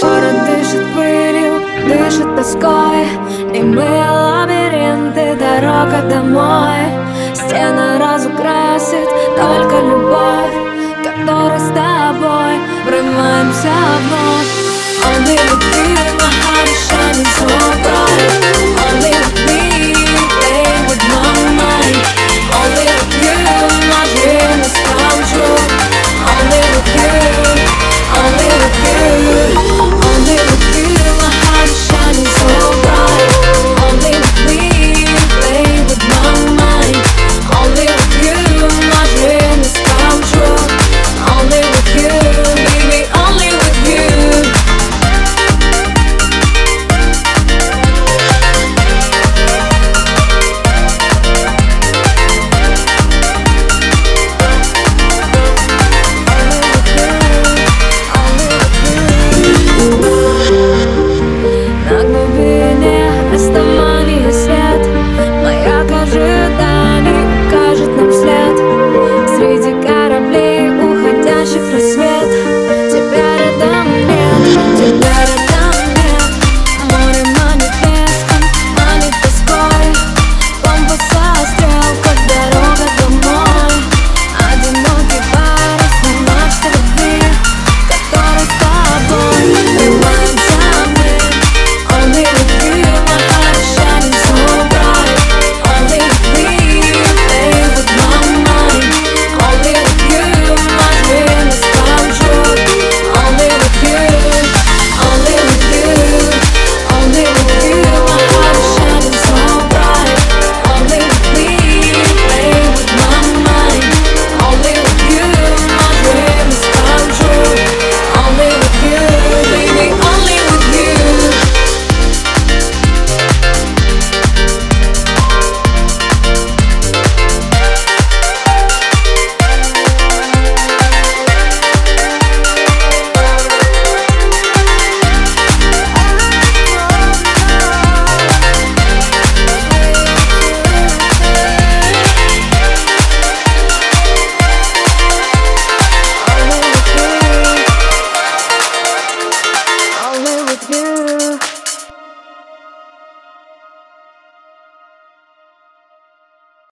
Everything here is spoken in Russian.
Город дышит пылью, дышит тоской И мы лабиринты, дорога домой Стены разукрасит только любовь которая. с